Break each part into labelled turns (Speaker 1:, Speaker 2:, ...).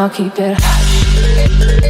Speaker 1: I'll keep it hush.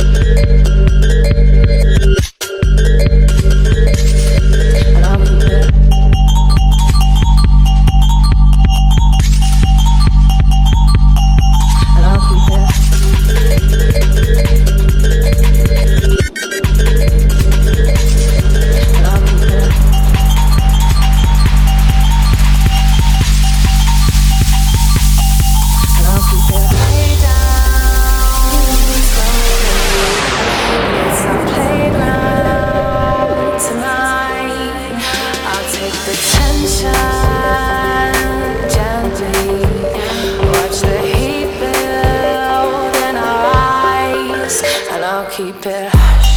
Speaker 1: and I'll keep it hush.